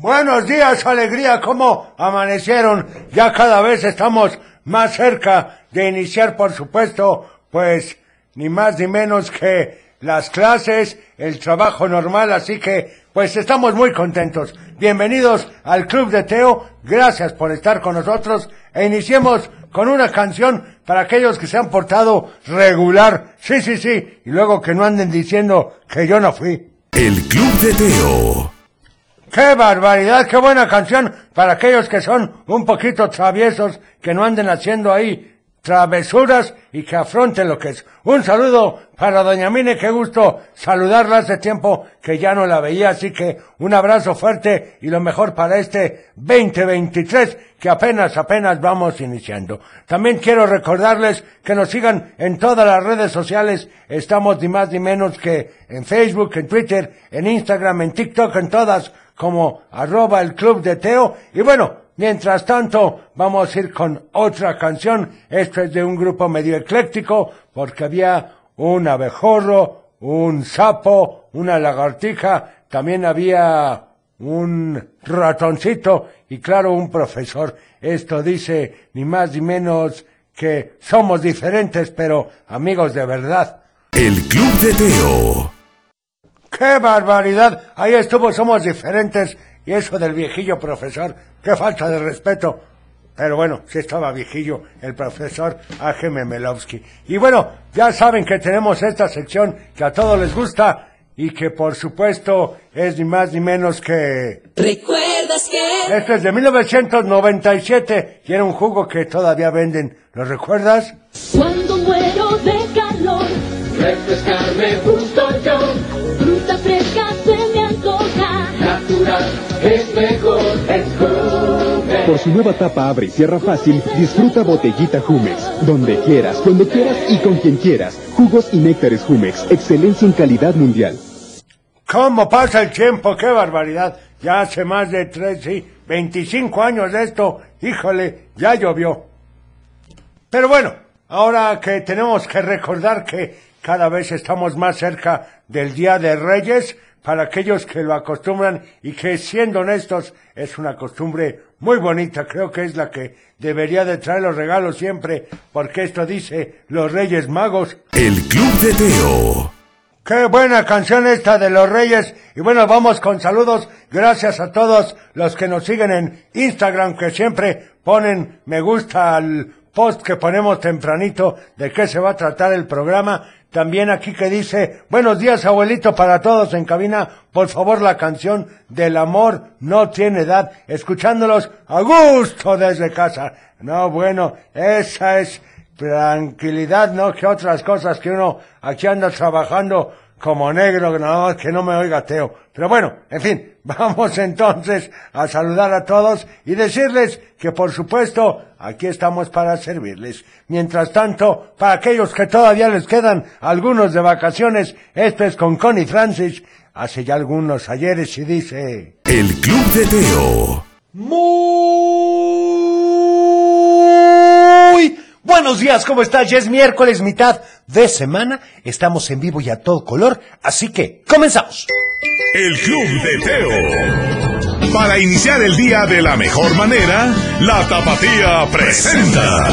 Buenos días, alegría, ¿cómo amanecieron? Ya cada vez estamos más cerca de iniciar, por supuesto, pues ni más ni menos que las clases, el trabajo normal, así que pues estamos muy contentos. Bienvenidos al Club de Teo, gracias por estar con nosotros e iniciemos con una canción para aquellos que se han portado regular, sí, sí, sí, y luego que no anden diciendo que yo no fui. El Club de Teo. ¡Qué barbaridad! ¡Qué buena canción para aquellos que son un poquito traviesos, que no anden haciendo ahí travesuras y que afronten lo que es. Un saludo para doña Mine, qué gusto saludarla hace tiempo que ya no la veía, así que un abrazo fuerte y lo mejor para este 2023 que apenas, apenas vamos iniciando. También quiero recordarles que nos sigan en todas las redes sociales, estamos ni más ni menos que en Facebook, en Twitter, en Instagram, en TikTok, en todas como arroba el club de Teo. Y bueno, mientras tanto, vamos a ir con otra canción. Esto es de un grupo medio ecléctico, porque había un abejorro, un sapo, una lagartija, también había un ratoncito y claro, un profesor. Esto dice ni más ni menos que somos diferentes, pero amigos de verdad. El Club de Teo. ¡Qué barbaridad! Ahí estuvo, somos diferentes. Y eso del viejillo profesor, qué falta de respeto. Pero bueno, sí estaba viejillo el profesor A.G. Memelowski. Y bueno, ya saben que tenemos esta sección que a todos les gusta y que por supuesto es ni más ni menos que... ¿Recuerdas que? Este es de 1997 y era un jugo que todavía venden. ¿Lo recuerdas? Cuando muero de calor, refrescarme justo yo. Es mejor, es Jumex. Por su nueva tapa abre y cierra fácil, disfruta botellita Jumex. Donde quieras, cuando quieras y con quien quieras. Jugos y néctares Jumex. Excelencia en calidad mundial. ¿Cómo pasa el tiempo? ¡Qué barbaridad! Ya hace más de tres, sí, 25 años de esto. Híjole, ya llovió. Pero bueno, ahora que tenemos que recordar que cada vez estamos más cerca del Día de Reyes, para aquellos que lo acostumbran y que siendo honestos es una costumbre muy bonita, creo que es la que debería de traer los regalos siempre, porque esto dice los Reyes Magos. El Club de Teo. Qué buena canción esta de los Reyes. Y bueno, vamos con saludos. Gracias a todos los que nos siguen en Instagram, que siempre ponen me gusta al post que ponemos tempranito de qué se va a tratar el programa. También aquí que dice, buenos días abuelito para todos en cabina, por favor la canción del amor no tiene edad, escuchándolos a gusto desde casa. No, bueno, esa es tranquilidad, ¿no? Que otras cosas que uno aquí anda trabajando como negro, nada más que no me oiga Teo. Pero bueno, en fin, vamos entonces a saludar a todos y decirles que por supuesto aquí estamos para servirles. Mientras tanto, para aquellos que todavía les quedan algunos de vacaciones, esto es con Connie Francis, hace ya algunos ayeres y dice... El Club de Teo. Muy buenos días, ¿cómo estás? Ya es miércoles, mitad de semana. Estamos en vivo y a todo color, así que comenzamos. El Club de Teo. Para iniciar el día de la mejor manera, la Tapatía presenta.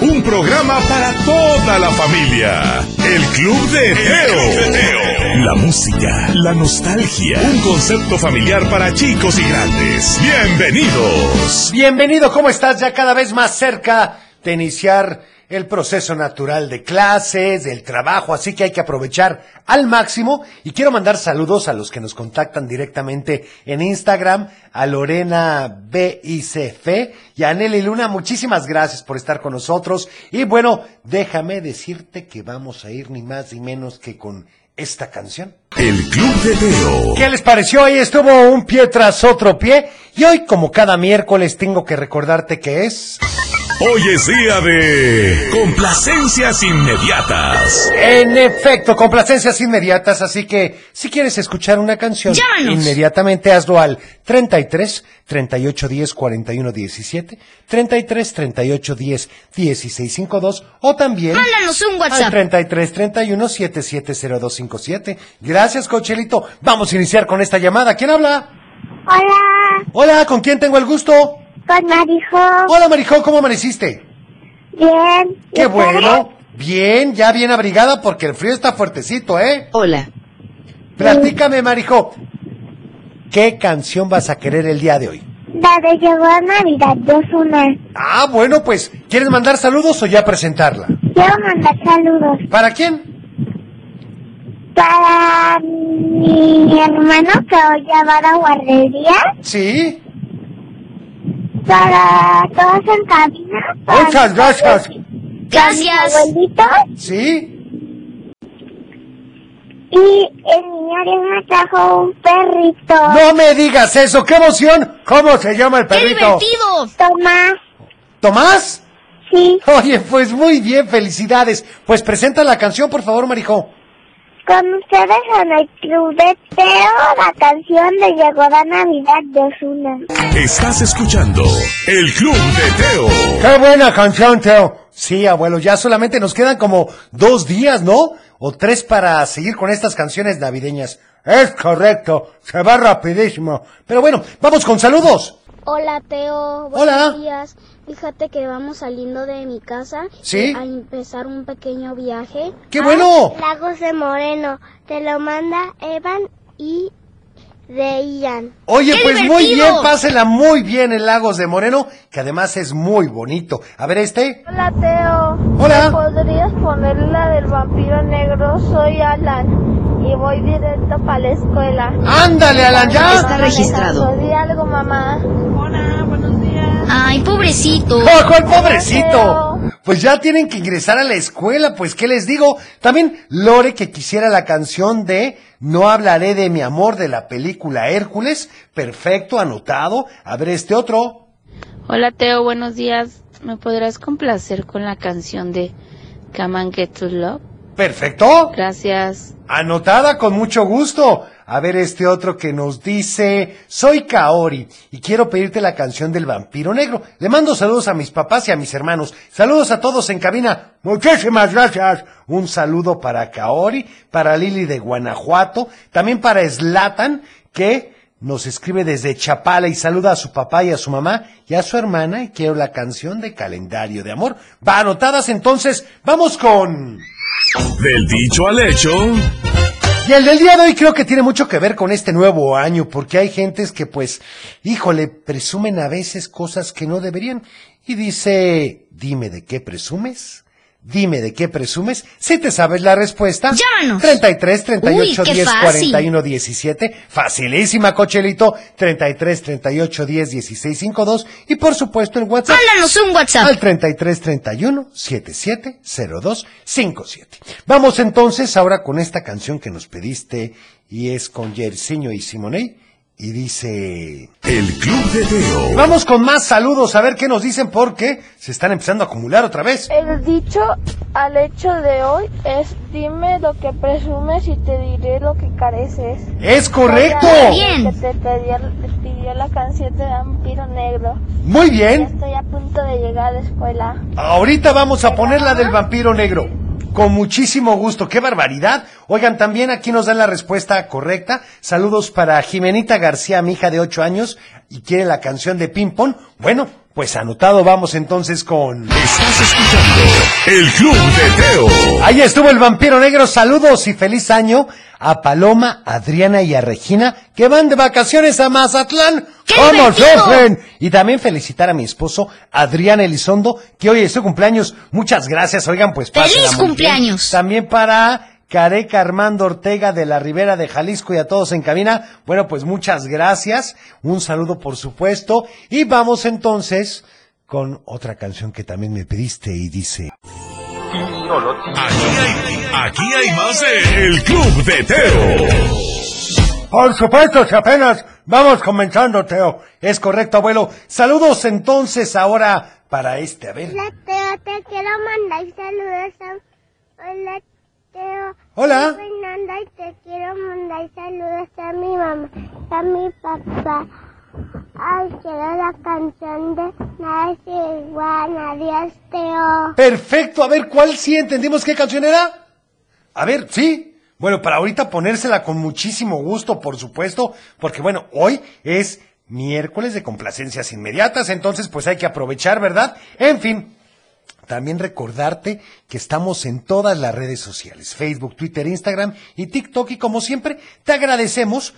Un programa para toda la familia. El Club de Teo. La música, la nostalgia. Un concepto familiar para chicos y grandes. Bienvenidos. Bienvenido, ¿cómo estás? Ya cada vez más cerca de iniciar el proceso natural de clases, del trabajo, así que hay que aprovechar al máximo. Y quiero mandar saludos a los que nos contactan directamente en Instagram, a Lorena BICF y a Nelly Luna. Muchísimas gracias por estar con nosotros. Y bueno, déjame decirte que vamos a ir ni más ni menos que con esta canción. El Club de Teo. ¿Qué les pareció? Ahí estuvo un pie tras otro pie. Y hoy, como cada miércoles, tengo que recordarte que es... Hoy es día de complacencias inmediatas. En efecto, complacencias inmediatas, así que si quieres escuchar una canción, Llámanos. inmediatamente hazlo al 33 38 10 41 17, 33 38 10 16 52 o también Mándanos un al WhatsApp. 33 31 770257. Gracias, Cochelito. Vamos a iniciar con esta llamada. ¿Quién habla? Hola, Hola, ¿con quién tengo el gusto? Con Marijo. Hola, Marijó, ¿cómo amaneciste? Bien. Qué ¿Y bueno. Bien, ya bien abrigada porque el frío está fuertecito, ¿eh? Hola. Platícame, Marijo. ¿Qué canción vas a querer el día de hoy? La de llegó a Navidad de Osuna. Ah, bueno, pues, ¿quieres mandar saludos o ya presentarla? Quiero mandar saludos ¿Para quién? para mi hermano que hoy ya va a la guardería. Sí. Para todos en cabina. Muchas gracias. para mis abuelitos. Sí. Y el niño me trajo un perrito. No me digas eso, qué emoción. ¿Cómo se llama el ¡Qué perrito? divertido! Tomás. ¿Tomás? Sí. Oye, pues muy bien, felicidades. Pues presenta la canción, por favor, Marijo. Con ustedes en el club de Teo, la canción de Llegó la Navidad de Osuna. Estás escuchando El Club de Teo. ¡Qué buena canción, Teo! Sí, abuelo, ya solamente nos quedan como dos días, ¿no? O tres para seguir con estas canciones navideñas. Es correcto, se va rapidísimo. Pero bueno, vamos con saludos. Hola Teo, buenos Hola. días. Fíjate que vamos saliendo de mi casa Sí. a empezar un pequeño viaje. ¡Qué bueno! Lagos de Moreno, te lo manda Evan y Reian. Oye, ¡Qué pues muy bien, pásela muy bien en Lagos de Moreno, que además es muy bonito. A ver este. Hola Teo. Hola. ¿Podrías poner la del vampiro negro? Soy Alan y voy directo para la escuela. Ándale, Alan, ya. Está registrado. Di algo, mamá. Ay, pobrecito. ¡Oh, cuál pobrecito! Pues ya tienen que ingresar a la escuela, pues ¿qué les digo? También Lore que quisiera la canción de No hablaré de mi amor de la película Hércules. Perfecto, anotado. A ver este otro. Hola Teo, buenos días. ¿Me podrás complacer con la canción de Come and Get to Love? Perfecto. Gracias. Anotada con mucho gusto. A ver este otro que nos dice, soy Kaori y quiero pedirte la canción del vampiro negro. Le mando saludos a mis papás y a mis hermanos. Saludos a todos en cabina. Muchísimas gracias. Un saludo para Kaori, para Lili de Guanajuato, también para Slatan, que nos escribe desde Chapala y saluda a su papá y a su mamá y a su hermana y quiero la canción de calendario de amor. Va anotadas entonces, vamos con... Del dicho al hecho. Y el del día de hoy creo que tiene mucho que ver con este nuevo año, porque hay gentes que pues, híjole, presumen a veces cosas que no deberían. Y dice, dime de qué presumes. Dime de qué presumes. Si te sabes la respuesta. Llámanos. 33 38 Uy, qué 10 fácil. 41 17. Facilísima, Cochelito. 33 38 10 16 52. Y por supuesto el WhatsApp. Mándanos un WhatsApp. Al 33 31 77 02 57. Vamos entonces ahora con esta canción que nos pediste y es con Yersiño y Simonei y dice El Club de Teo. Vamos con más saludos a ver qué nos dicen porque se están empezando a acumular otra vez. El dicho al hecho de hoy es dime lo que presumes y te diré lo que careces. Es correcto. Bien. Que te pidió, te pidió la canción de Vampiro Negro. Muy Ya bien. estoy a punto de llegar a la escuela. Ahorita vamos a poner la del vampiro negro. Con muchísimo gusto, qué barbaridad. Oigan, también aquí nos dan la respuesta correcta. Saludos para Jimenita García, mi hija de 8 años, y quiere la canción de Ping Pong. Bueno, pues anotado vamos entonces con... Estás escuchando El Club de Teo. Ahí estuvo el vampiro negro. Saludos y feliz año a Paloma, Adriana y a Regina que van de vacaciones a Mazatlán. ¡Qué ¿Cómo divertido! sufren? Y también felicitar a mi esposo Adrián Elizondo que hoy es su cumpleaños. Muchas gracias. Oigan, pues ¡Feliz cumpleaños! También para Careca Armando Ortega de la Ribera de Jalisco y a todos en cabina. Bueno, pues muchas gracias. Un saludo por supuesto. Y vamos entonces con otra canción que también me pediste y dice... Aquí hay, aquí hay más de El Club de Teo. Por supuesto, si apenas vamos comenzando, Teo. Es correcto, abuelo. Saludos entonces ahora para este. A ver. Hola Teo, te quiero mandar saludos a... Hola Teo. Hola. Soy Fernanda y te quiero mandar saludos a mi mamá, a mi papá. Ay, quiero la canción de Nada es igual, adiós Teo. Perfecto. A ver, ¿cuál sí entendimos qué canción era? A ver, ¿sí? Bueno, para ahorita ponérsela con muchísimo gusto, por supuesto, porque bueno, hoy es miércoles de complacencias inmediatas, entonces pues hay que aprovechar, ¿verdad? En fin, también recordarte que estamos en todas las redes sociales, Facebook, Twitter, Instagram y TikTok y como siempre te agradecemos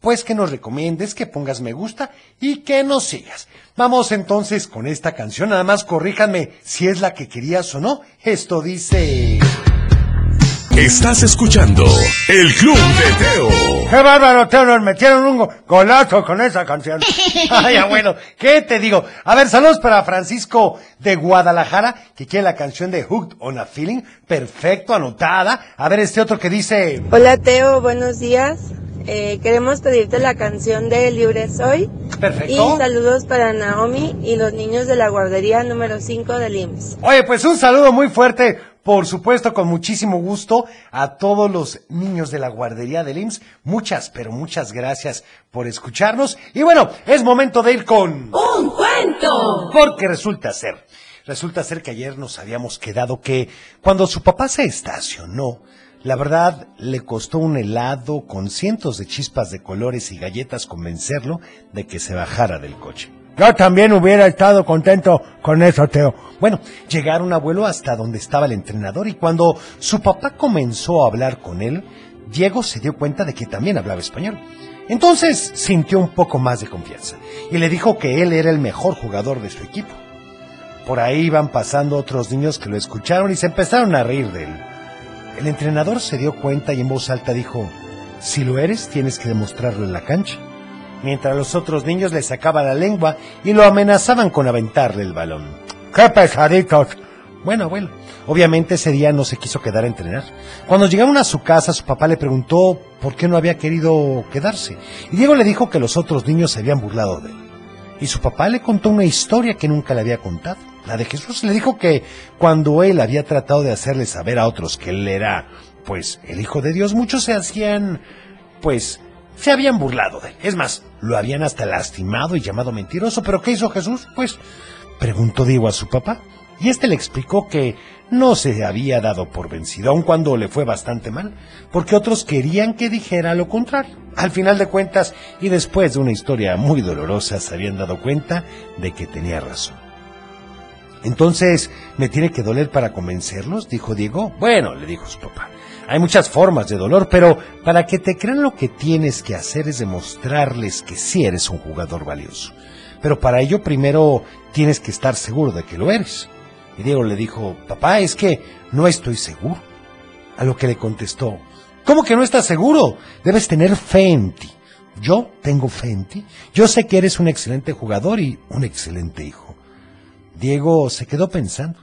pues que nos recomiendes, que pongas me gusta y que nos sigas. Vamos entonces con esta canción, nada más corríjanme si es la que querías o no. Esto dice... Estás escuchando El Club de Teo. ¡Qué bárbaro, Teo! Nos metieron un go- golazo con esa canción. Ay, abuelo, ¿qué te digo? A ver, saludos para Francisco de Guadalajara, que quiere la canción de Hooked on a Feeling. Perfecto, anotada. A ver, este otro que dice... Hola Teo, buenos días. Eh, queremos pedirte la canción de Libre Soy. Perfecto. Y saludos para Naomi y los niños de la guardería número 5 del IMSS. Oye, pues un saludo muy fuerte, por supuesto, con muchísimo gusto a todos los niños de la guardería del IMSS. Muchas, pero muchas gracias por escucharnos. Y bueno, es momento de ir con... ¡Un cuento! Porque resulta ser, resulta ser que ayer nos habíamos quedado que cuando su papá se estacionó, la verdad le costó un helado con cientos de chispas de colores y galletas convencerlo de que se bajara del coche. Yo también hubiera estado contento con eso, Teo. Bueno, llegaron abuelo hasta donde estaba el entrenador y cuando su papá comenzó a hablar con él, Diego se dio cuenta de que también hablaba español. Entonces sintió un poco más de confianza y le dijo que él era el mejor jugador de su equipo. Por ahí iban pasando otros niños que lo escucharon y se empezaron a reír de él. El entrenador se dio cuenta y en voz alta dijo, si lo eres tienes que demostrarlo en la cancha. Mientras los otros niños le sacaban la lengua y lo amenazaban con aventarle el balón. ¡Qué pesaditos! Bueno, abuelo, obviamente ese día no se quiso quedar a entrenar. Cuando llegaron a su casa, su papá le preguntó por qué no había querido quedarse. Y Diego le dijo que los otros niños se habían burlado de él. Y su papá le contó una historia que nunca le había contado. La de Jesús le dijo que cuando él había tratado de hacerle saber a otros que él era, pues, el Hijo de Dios, muchos se hacían, pues, se habían burlado de él. Es más, lo habían hasta lastimado y llamado mentiroso. ¿Pero qué hizo Jesús? Pues, preguntó Diego a su papá. Y este le explicó que no se había dado por vencido, aun cuando le fue bastante mal, porque otros querían que dijera lo contrario. Al final de cuentas, y después de una historia muy dolorosa, se habían dado cuenta de que tenía razón. Entonces, ¿me tiene que doler para convencerlos? dijo Diego. Bueno, le dijo su papá. Hay muchas formas de dolor, pero para que te crean lo que tienes que hacer es demostrarles que sí eres un jugador valioso. Pero para ello primero tienes que estar seguro de que lo eres. Y Diego le dijo, papá, es que no estoy seguro. A lo que le contestó, ¿cómo que no estás seguro? Debes tener fe en ti. Yo tengo fe en ti. Yo sé que eres un excelente jugador y un excelente hijo. Diego se quedó pensando.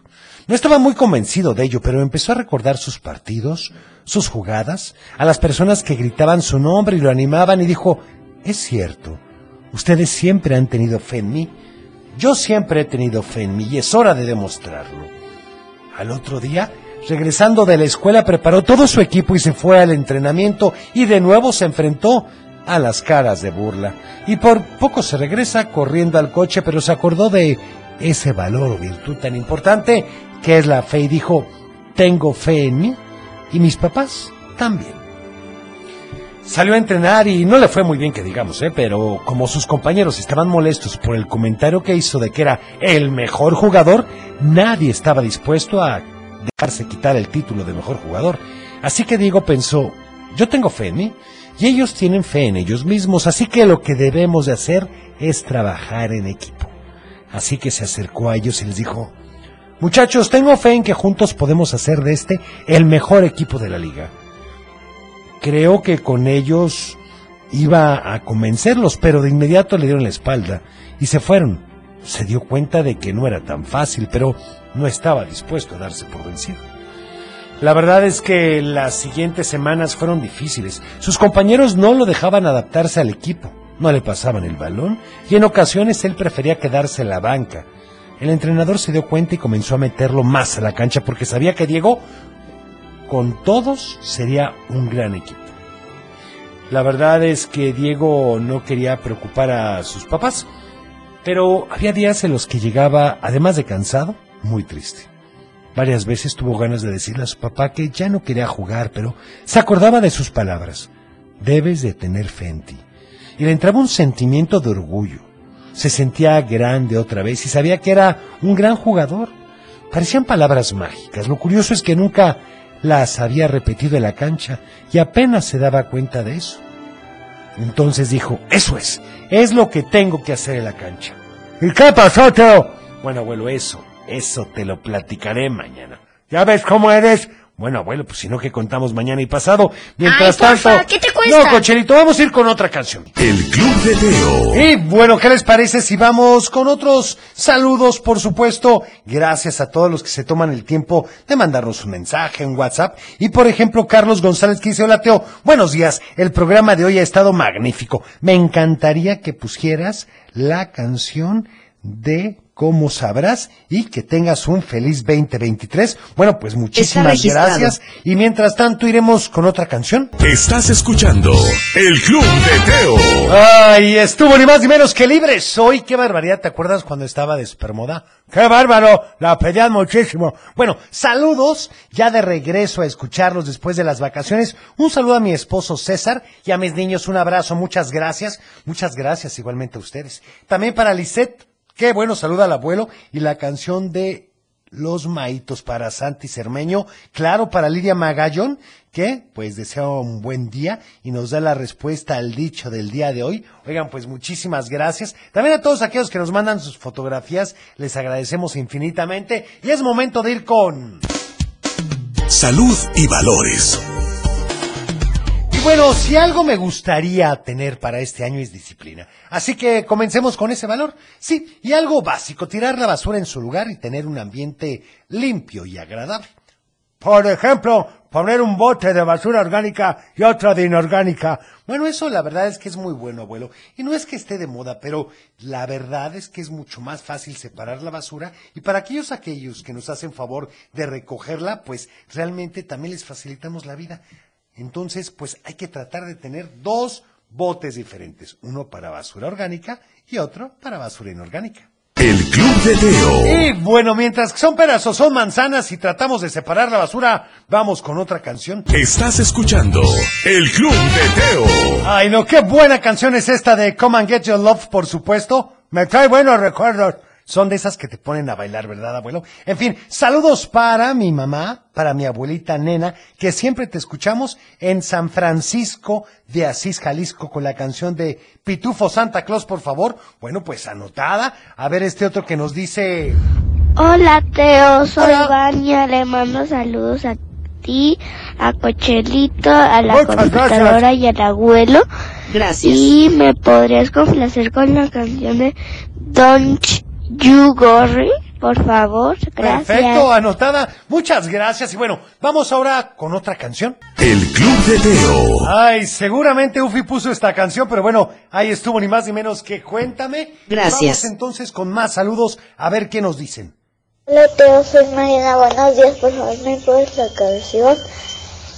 No estaba muy convencido de ello, pero empezó a recordar sus partidos, sus jugadas, a las personas que gritaban su nombre y lo animaban y dijo, es cierto, ustedes siempre han tenido fe en mí. Yo siempre he tenido fe en mí y es hora de demostrarlo. Al otro día, regresando de la escuela, preparó todo su equipo y se fue al entrenamiento y de nuevo se enfrentó a las caras de burla. Y por poco se regresa corriendo al coche, pero se acordó de ese valor o virtud tan importante que es la fe y dijo, tengo fe en mí y mis papás también. Salió a entrenar y no le fue muy bien que digamos, ¿eh? pero como sus compañeros estaban molestos por el comentario que hizo de que era el mejor jugador, nadie estaba dispuesto a dejarse quitar el título de mejor jugador. Así que Diego pensó, yo tengo fe en mí y ellos tienen fe en ellos mismos, así que lo que debemos de hacer es trabajar en equipo. Así que se acercó a ellos y les dijo, muchachos, tengo fe en que juntos podemos hacer de este el mejor equipo de la liga. Creo que con ellos iba a convencerlos, pero de inmediato le dieron la espalda y se fueron. Se dio cuenta de que no era tan fácil, pero no estaba dispuesto a darse por vencido. La verdad es que las siguientes semanas fueron difíciles. Sus compañeros no lo dejaban adaptarse al equipo, no le pasaban el balón y en ocasiones él prefería quedarse en la banca. El entrenador se dio cuenta y comenzó a meterlo más a la cancha porque sabía que Diego con todos sería un gran equipo. La verdad es que Diego no quería preocupar a sus papás, pero había días en los que llegaba, además de cansado, muy triste. Varias veces tuvo ganas de decirle a su papá que ya no quería jugar, pero se acordaba de sus palabras. Debes de tener fe en ti. y le entraba un sentimiento de orgullo. Se sentía grande otra vez y sabía que era un gran jugador. Parecían palabras mágicas. Lo curioso es que nunca las había repetido en la cancha y apenas se daba cuenta de eso. Entonces dijo, eso es, es lo que tengo que hacer en la cancha. ¿Y qué pasó, Teo? Bueno, abuelo, eso, eso te lo platicaré mañana. ¿Ya ves cómo eres? Bueno, abuelo, pues si no que contamos mañana y pasado. Mientras Ay, porfa, tanto... ¿qué te cuesta? No, Cochelito, vamos a ir con otra canción. El Club de Teo. Y bueno, ¿qué les parece si vamos con otros saludos, por supuesto? Gracias a todos los que se toman el tiempo de mandarnos un mensaje, un WhatsApp. Y por ejemplo, Carlos González que dice, hola Teo, buenos días, el programa de hoy ha estado magnífico. Me encantaría que pusieras la canción de Cómo sabrás y que tengas un feliz 2023. Bueno, pues muchísimas gracias. Y mientras tanto iremos con otra canción. Estás escuchando El Club de Teo. Ay, estuvo ni más ni menos que libre. Soy, qué barbaridad, ¿te acuerdas cuando estaba de supermoda? ¡Qué bárbaro! La pedían muchísimo. Bueno, saludos, ya de regreso a escucharlos después de las vacaciones. Un saludo a mi esposo César y a mis niños, un abrazo, muchas gracias. Muchas gracias igualmente a ustedes. También para Lisette, qué bueno, saluda al abuelo y la canción de Los Maitos para Santi Cermeño. Claro, para Lidia Magallón, que pues desea un buen día y nos da la respuesta al dicho del día de hoy. Oigan, pues muchísimas gracias. También a todos aquellos que nos mandan sus fotografías, les agradecemos infinitamente. Y es momento de ir con... Salud y valores. Y bueno, si algo me gustaría tener para este año es disciplina. Así que comencemos con ese valor. Sí, y algo básico, tirar la basura en su lugar y tener un ambiente limpio y agradable. Por ejemplo, poner un bote de basura orgánica y otro de inorgánica. Bueno, eso la verdad es que es muy bueno, abuelo. Y no es que esté de moda, pero la verdad es que es mucho más fácil separar la basura y para aquellos aquellos que nos hacen favor de recogerla, pues realmente también les facilitamos la vida. Entonces, pues hay que tratar de tener dos botes diferentes, uno para basura orgánica y otro para basura inorgánica. El Club de Teo. Y bueno, mientras que son peras o son manzanas y tratamos de separar la basura, vamos con otra canción. Estás escuchando El Club de Teo. Ay, no, qué buena canción es esta de Come and Get Your Love, por supuesto. Me trae buenos recuerdos. Son de esas que te ponen a bailar, ¿verdad, abuelo? En fin, saludos para mi mamá, para mi abuelita nena, que siempre te escuchamos en San Francisco de Asís, Jalisco, con la canción de Pitufo Santa Claus, por favor. Bueno, pues anotada. A ver este otro que nos dice... Hola Teo, soy. Vania, le mando saludos a ti, a Cochelito, a la Muchas computadora gracias. y al abuelo. Gracias. Y me podrías complacer con la canción de Don't You Worry, por favor. Gracias. Perfecto, anotada. Muchas gracias. Y bueno, vamos ahora con otra canción. El Club de Teo. Ay, seguramente Ufi puso esta canción, pero bueno, ahí estuvo ni más ni menos que Cuéntame. Gracias. Vamos entonces con más saludos a ver qué nos dicen. Hola Teo, soy Mariana, buenos días, por favor me pones la canción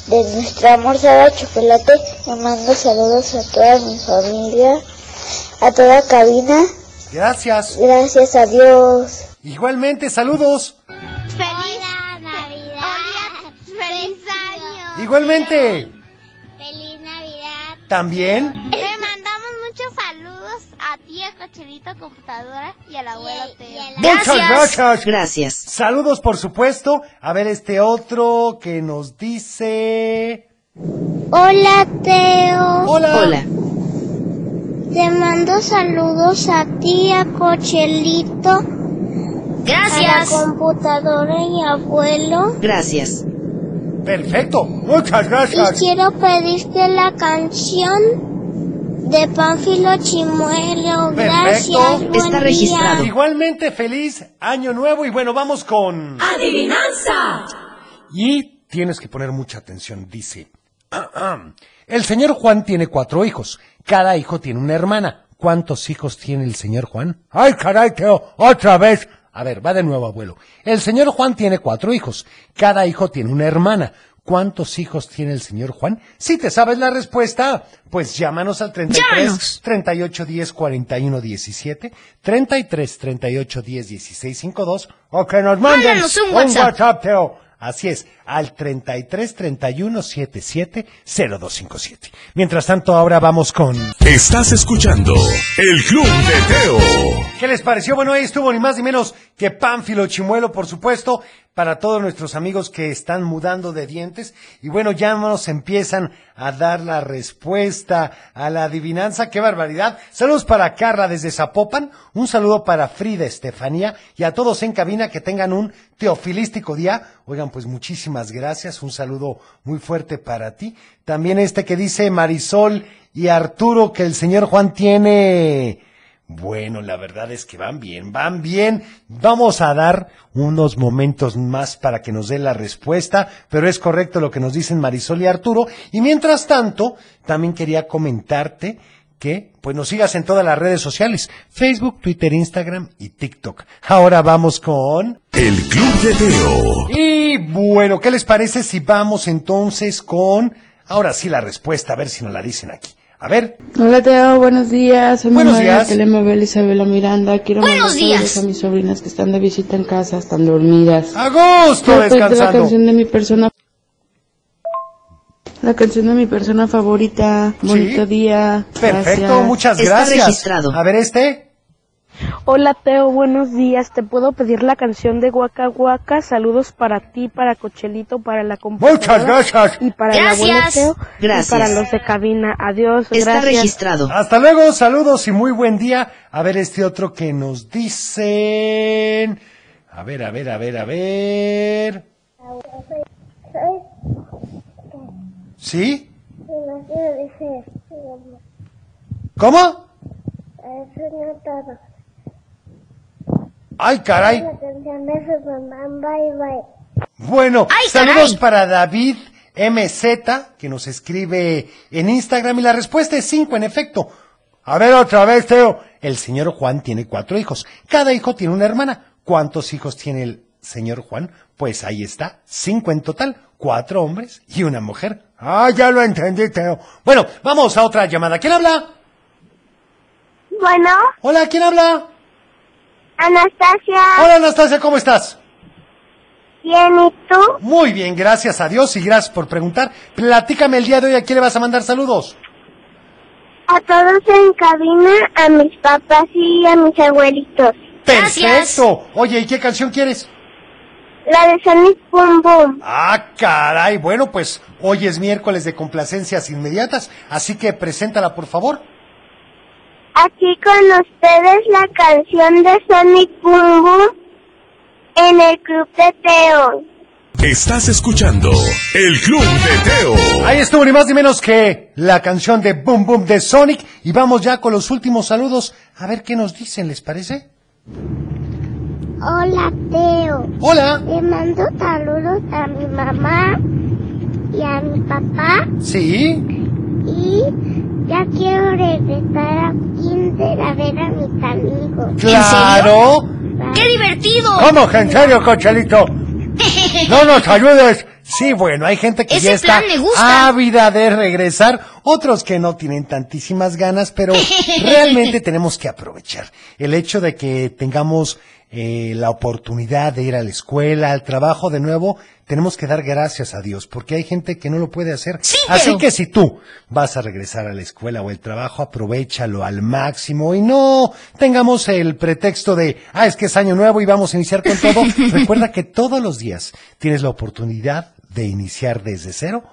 de nuestro amor sabe chocolate. Le mando saludos a toda mi familia, a toda cabina. Gracias. Gracias a Dios. Igualmente, saludos. ¡Feliz Navidad! ¡Feliz año! Igualmente. ¡Feliz Navidad! También. Le mandamos muchos saludos a ti, a Cochelito Computadora y al abuelo Teo. Muchas gracias. Gracias. Saludos, por supuesto. A ver este otro que nos dice... Hola Teo. Hola. Hola. Te mando saludos a ti, a Cochelito, a la Gracias. computadora y abuelo. Gracias. Perfecto. Muchas Y gracias. quiero pedirte la canción de Pánfilo Chimuelo. Gracias. Perfecto. buen Está día. registrado. Igualmente, feliz año nuevo. Y bueno, vamos con... Adivinanza. Y tienes que poner mucha atención. Dice, el señor Juan tiene cuatro hijos. Cada hijo tiene una hermana. ¿Cuántos hijos tiene el señor Juan? Ay, caray, Teo, otra vez. A ver, va de nuevo, abuelo. El señor Juan tiene cuatro hijos. Cada hijo tiene una hermana. ¿Cuántos hijos tiene el señor Juan? Si te sabes la respuesta, pues llámanos al 33 Llámanos. 38 10 41 17, 33 38 10 16 52 O que nos manden un WhatsApp. Teo. Así es, al 33 31 77 0257. Mientras tanto, ahora vamos con. Estás escuchando El Club de Teo. ¿Qué les pareció? Bueno, ahí estuvo ni más ni menos que Pánfilo Chimuelo, por supuesto, para todos nuestros amigos que están mudando de dientes. Y bueno, ya nos empiezan a dar la respuesta a la adivinanza. ¡Qué barbaridad! Saludos para Carla desde Zapopan. Un saludo para Frida Estefanía y a todos en cabina que tengan un teofilístico día. Oigan, pues muchísimas gracias. Un saludo muy fuerte para ti. También este que dice Marisol y Arturo que el señor Juan tiene bueno, la verdad es que van bien, van bien. Vamos a dar unos momentos más para que nos dé la respuesta, pero es correcto lo que nos dicen Marisol y Arturo. Y mientras tanto, también quería comentarte que pues nos sigas en todas las redes sociales, Facebook, Twitter, Instagram y TikTok. Ahora vamos con El Club de Teo. y bueno, ¿qué les parece si vamos entonces con ahora sí la respuesta, a ver si nos la dicen aquí. A ver, Hola Teo, buenos días. Soy Buenos mamá días. de Telemovela Isabela Miranda. Quiero Buenos mandar saludos días. a mis sobrinas que están de visita en casa, están dormidas. a gusto pedirte la descansando. canción de mi persona la canción de mi persona favorita. Bonito día. Perfecto, Gracias. muchas Está gracias. registrado. A ver este. Hola Teo, buenos días. ¿Te puedo pedir la canción de Guaca Guaca? Saludos para ti, para Cochelito, para la computadora. Muchas gracias. Y para el abuelo Gracias. Teo. Gracias. Y para los de cabina. Adiós. Está gracias. registrado. Hasta luego, saludos y muy buen día. A ver este otro que nos dicen. A ver, a ver, a ver, a ver. ¿Sí? ¿Cómo? Ay, caray. Bueno, ¡Ay, saludos caray! para David MZ, que nos escribe en Instagram, y la respuesta es 5, en efecto. A ver otra vez, Teo. El señor Juan tiene cuatro hijos. Cada hijo tiene una hermana. ¿Cuántos hijos tiene el señor Juan? Pues ahí está, cinco en total, cuatro hombres y una mujer. Ah, ya lo entendí, Teo. Bueno, vamos a otra llamada. ¿Quién habla? Bueno, Hola, ¿quién habla? Anastasia, Hola, Anastasia, ¿cómo estás? bien, ¿y tú? Muy bien, gracias a Dios y gracias por preguntar. Platícame el día de hoy, ¿a quién le vas a mandar saludos? A todos en cabina, a mis papás y a mis abuelitos. Gracias. Perfecto. Oye, ¿y qué canción quieres? La de Sonic Boom Boom. Ah, caray. Bueno, pues hoy es miércoles de complacencias inmediatas, así que preséntala, por favor. Aquí con ustedes la canción de Sonic Boom Boom en el Club de Teo. Estás escuchando El Club de Teo. Ahí estuvo ni más ni menos que la canción de Boom Boom de Sonic. Y vamos ya con los últimos saludos. A ver qué nos dicen, ¿les parece? Hola, Teo. Hola. Le mando saludos a mi mamá y a mi papá Sí. y ya quiero regresar a Kinder a ver a mis amigos. Claro. ¡Qué divertido! ¿Cómo que en serio, Cochelito? No nos ayudes. Sí, bueno, hay gente que Ese ya está plan me gusta. ávida de regresar, otros que no tienen tantísimas ganas, pero realmente tenemos que aprovechar el hecho de que tengamos eh, la oportunidad de ir a la escuela, al trabajo de nuevo, tenemos que dar gracias a Dios, porque hay gente que no lo puede hacer. Sí, Así pero- que si tú vas a regresar a la escuela o el trabajo, aprovechalo al máximo y no tengamos el pretexto de, ah, es que es año nuevo y vamos a iniciar con todo. Recuerda que todos los días tienes la oportunidad de iniciar desde cero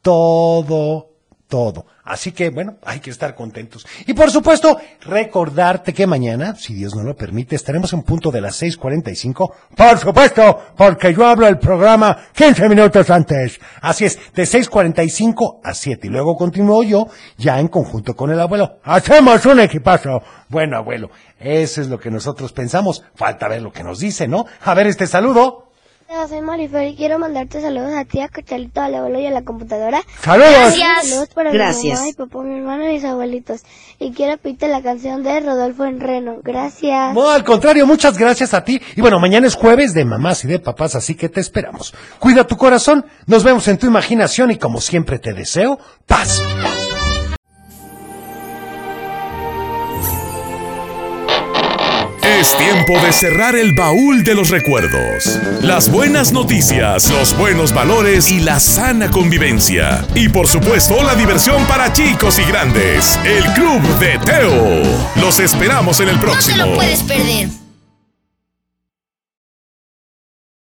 todo, todo. Así que, bueno, hay que estar contentos. Y por supuesto, recordarte que mañana, si Dios nos lo permite, estaremos en punto de las 6.45 Por supuesto, porque yo hablo el programa 15 minutos antes. Así es, de 6.45 a 7. Y luego continúo yo, ya en conjunto con el abuelo. Hacemos un equipazo. Bueno, abuelo, eso es lo que nosotros pensamos. Falta ver lo que nos dice, ¿no? A ver este saludo. Soy Marifer y quiero mandarte saludos a ti, a Cochelito, al abuelo y a la computadora. ¡Saludos! Gracias. Saludos para Gracias. mi mamá, mi papá, mi hermano y mis abuelitos. Y quiero pedirte la canción de Rodolfo Enreno. Gracias. No, al contrario, muchas gracias a ti. Y bueno, mañana es jueves de mamás y de papás, así que te esperamos. Cuida tu corazón, nos vemos en tu imaginación y como siempre te deseo paz. Es tiempo de cerrar el baúl de los recuerdos. Las buenas noticias, los buenos valores y la sana convivencia. Y por supuesto, la diversión para chicos y grandes. El Club de Teo. Los esperamos en el próximo. No te lo puedes perder.